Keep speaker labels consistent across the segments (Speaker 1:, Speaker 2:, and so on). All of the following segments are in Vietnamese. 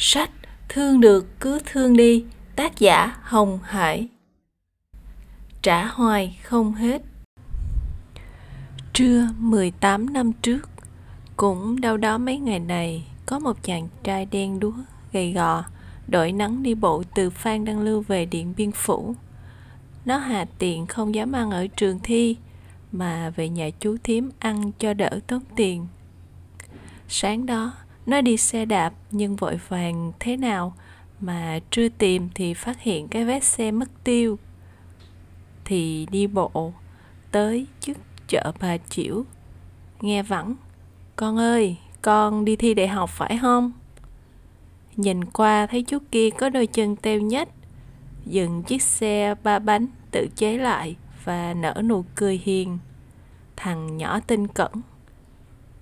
Speaker 1: Sách Thương được cứ thương đi, Tác giả Hồng Hải. Trả hoài không hết. Trưa 18 năm trước, Cũng đâu đó mấy ngày này, Có một chàng trai đen đúa, Gầy gò, Đội nắng đi bộ từ Phan Đăng Lưu về Điện Biên Phủ. Nó hà tiện không dám ăn ở trường thi, Mà về nhà chú thím ăn cho đỡ tốn tiền. Sáng đó nó đi xe đạp nhưng vội vàng thế nào mà chưa tìm thì phát hiện cái vết xe mất tiêu. Thì đi bộ tới trước chợ Bà Chiểu. Nghe vẳng, con ơi, con đi thi đại học phải không? Nhìn qua thấy chú kia có đôi chân teo nhất, dừng chiếc xe ba bánh tự chế lại và nở nụ cười hiền. Thằng nhỏ tinh cẩn.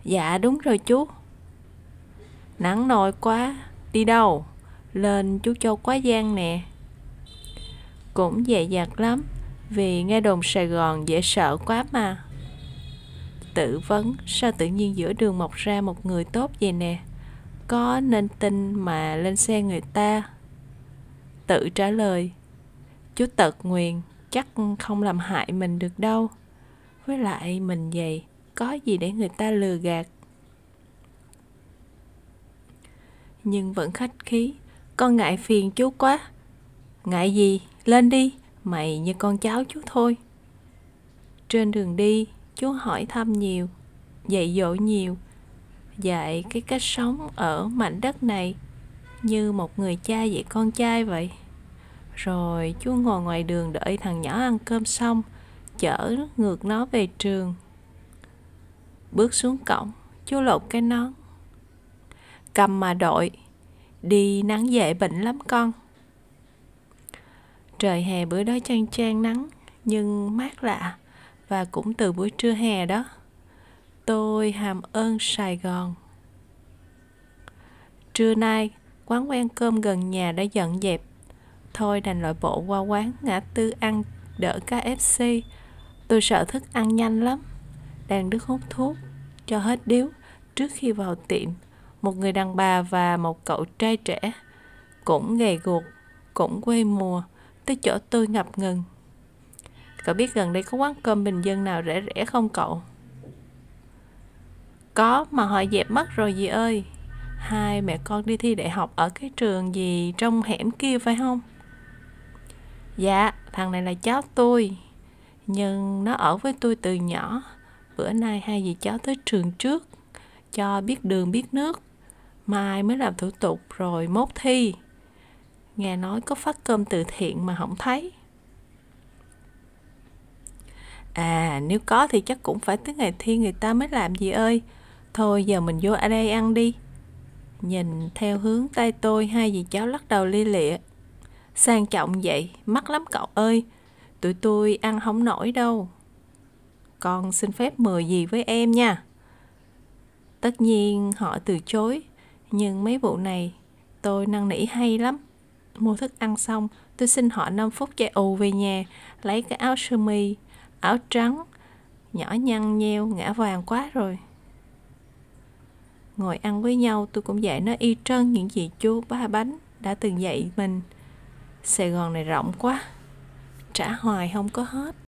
Speaker 1: Dạ đúng rồi chú, Nắng nổi quá, đi đâu? Lên chú Châu Quá Giang nè. Cũng dè dặt lắm, vì nghe đồn Sài Gòn dễ sợ quá mà. Tự vấn, sao tự nhiên giữa đường mọc ra một người tốt vậy nè? Có nên tin mà lên xe người ta? Tự trả lời, chú tật nguyền chắc không làm hại mình được đâu. Với lại mình vậy, có gì để người ta lừa gạt nhưng vẫn khách khí. Con ngại phiền chú quá. Ngại gì? Lên đi, mày như con cháu chú thôi. Trên đường đi, chú hỏi thăm nhiều, dạy dỗ nhiều, dạy cái cách sống ở mảnh đất này như một người cha dạy con trai vậy. Rồi chú ngồi ngoài đường đợi thằng nhỏ ăn cơm xong, chở ngược nó về trường. Bước xuống cổng, chú lột cái nón, cầm mà đội. Đi nắng dễ bệnh lắm con. Trời hè bữa đó chang chang nắng, nhưng mát lạ, và cũng từ buổi trưa hè đó. Tôi hàm ơn sài gòn. Trưa nay, quán quen cơm gần nhà đã dọn dẹp. Thôi đành loại bộ qua quán ngã tư ăn đỡ KFC tôi sợ thức ăn nhanh lắm. Đang đứt hút thuốc, cho hết điếu trước khi vào tiệm một người đàn bà và một cậu trai trẻ, cũng gầy guộc, cũng quê mùa, tới chỗ tôi ngập ngừng. Cậu biết gần đây có quán cơm bình dân nào rẻ rẻ không cậu? Có mà họ dẹp mất rồi dì ơi. Hai mẹ con đi thi đại học ở cái trường gì trong hẻm kia phải không? Dạ, thằng này là cháu tôi. Nhưng nó ở với tôi từ nhỏ. Bữa nay hai dì cháu tới trường trước cho biết đường biết nước mai mới làm thủ tục rồi mốt thi. Nghe nói có phát cơm từ thiện mà không thấy. À nếu có thì chắc cũng phải tới ngày thi người ta mới làm gì ơi. Thôi, giờ mình vô ở đây ăn đi. Nhìn theo hướng tay tôi, hai dì cháu lắc đầu lia lịa. Sang trọng vậy, mắc lắm cậu ơi. Tụi tôi ăn không nổi đâu. Con xin phép mời gì với em nha. Tất nhiên, họ từ chối nhưng mấy vụ này, tôi năn nỉ hay lắm. Mua thức ăn xong, tôi xin họ 5 phút chạy ù về nhà, lấy cái áo sơ mi, áo trắng, nhỏ nhăn nheo ngã vàng quá rồi. Ngồi ăn với nhau, tôi cũng dạy nó y trân những gì chú ba bánh đã từng dạy mình. Sài gòn này rộng quá trả hoài không có hết.